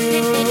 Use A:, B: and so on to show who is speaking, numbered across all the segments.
A: you.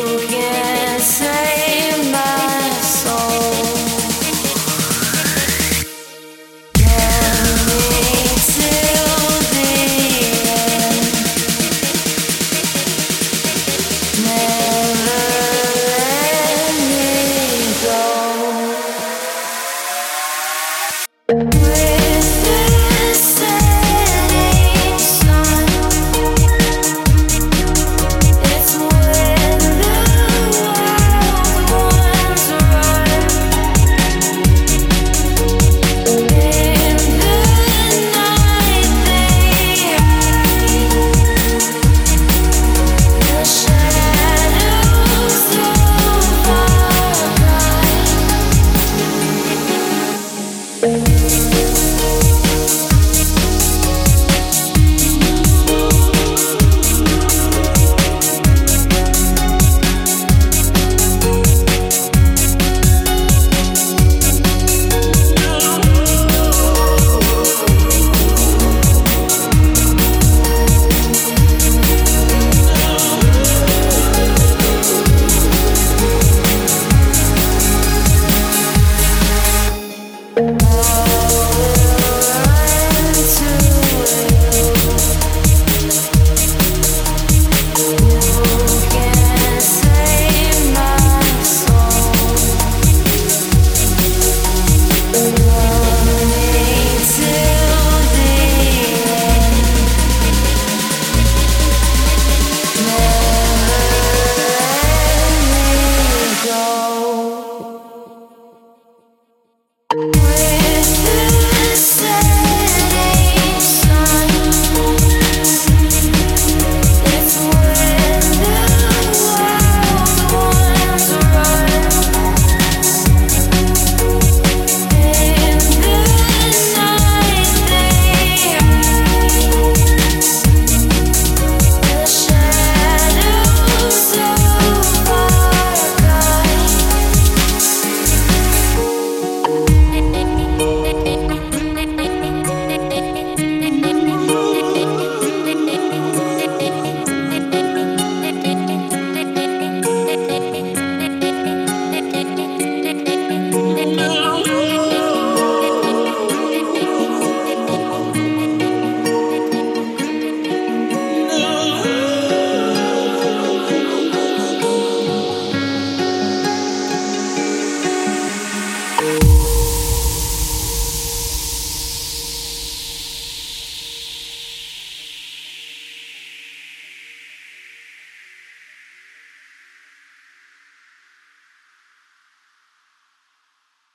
A: friend